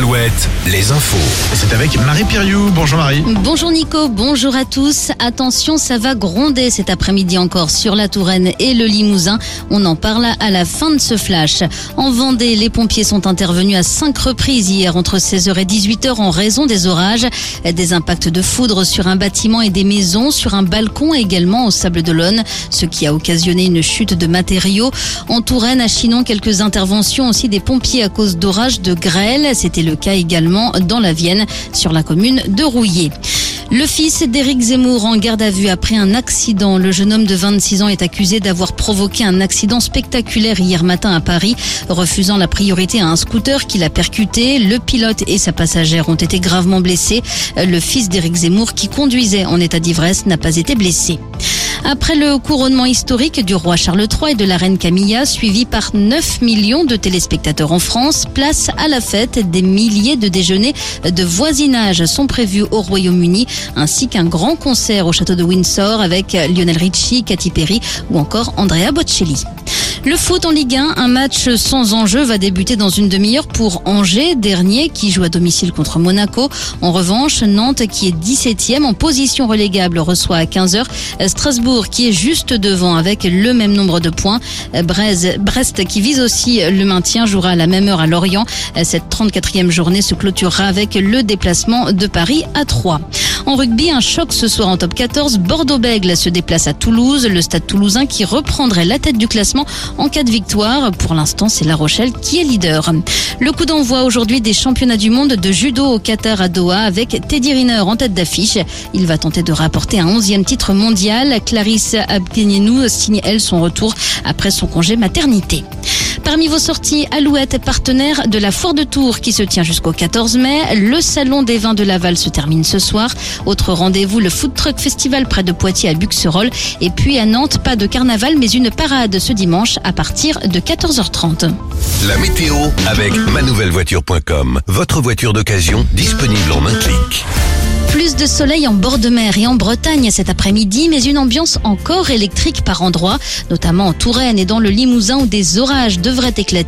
Alouette, les infos. C'est avec Marie Piriou. Bonjour Marie. Bonjour Nico, bonjour à tous. Attention, ça va gronder cet après-midi encore sur la Touraine et le Limousin. On en parle à la fin de ce flash. En Vendée, les pompiers sont intervenus à cinq reprises hier entre 16h et 18h en raison des orages. Des impacts de foudre sur un bâtiment et des maisons, sur un balcon également au Sable d'Olonne, ce qui a occasionné une chute de matériaux. En Touraine, à Chinon, quelques interventions aussi des pompiers à cause d'orages de grêle. C'était le cas également dans la Vienne, sur la commune de Rouillé. Le fils d'Éric Zemmour en garde à vue après un accident. Le jeune homme de 26 ans est accusé d'avoir provoqué un accident spectaculaire hier matin à Paris, refusant la priorité à un scooter qu'il a percuté. Le pilote et sa passagère ont été gravement blessés. Le fils d'Éric Zemmour qui conduisait en état d'ivresse n'a pas été blessé. Après le couronnement historique du roi Charles III et de la reine Camilla, suivi par 9 millions de téléspectateurs en France, place à la fête. Des milliers de déjeuners de voisinage sont prévus au Royaume-Uni, ainsi qu'un grand concert au château de Windsor avec Lionel Richie, Katy Perry ou encore Andrea Bocelli. Le foot en Ligue 1, un match sans enjeu va débuter dans une demi-heure pour Angers, dernier qui joue à domicile contre Monaco. En revanche, Nantes qui est 17e en position relégable reçoit à 15h Strasbourg qui est juste devant avec le même nombre de points. Brest qui vise aussi le maintien jouera à la même heure à Lorient. Cette 34e journée se clôturera avec le déplacement de Paris à 3. En rugby, un choc ce soir en top 14. Bordeaux-Bègle se déplace à Toulouse. Le stade toulousain qui reprendrait la tête du classement en cas de victoire. Pour l'instant, c'est La Rochelle qui est leader. Le coup d'envoi aujourd'hui des championnats du monde de judo au Qatar à Doha avec Teddy Riner en tête d'affiche. Il va tenter de rapporter un 11e titre mondial. Clarisse Abgenienou signe elle son retour après son congé maternité. Parmi vos sorties, Alouette est partenaire de la Foire de Tours qui se tient jusqu'au 14 mai. Le Salon des vins de Laval se termine ce soir. Autre rendez-vous, le Food Truck Festival près de Poitiers à Buxerolles. Et puis à Nantes, pas de carnaval, mais une parade ce dimanche à partir de 14h30. La météo avec manouvellevoiture.com. Votre voiture d'occasion disponible en un clic. De soleil en bord de mer et en Bretagne cet après-midi, mais une ambiance encore électrique par endroits, notamment en Touraine et dans le Limousin où des orages devraient éclater.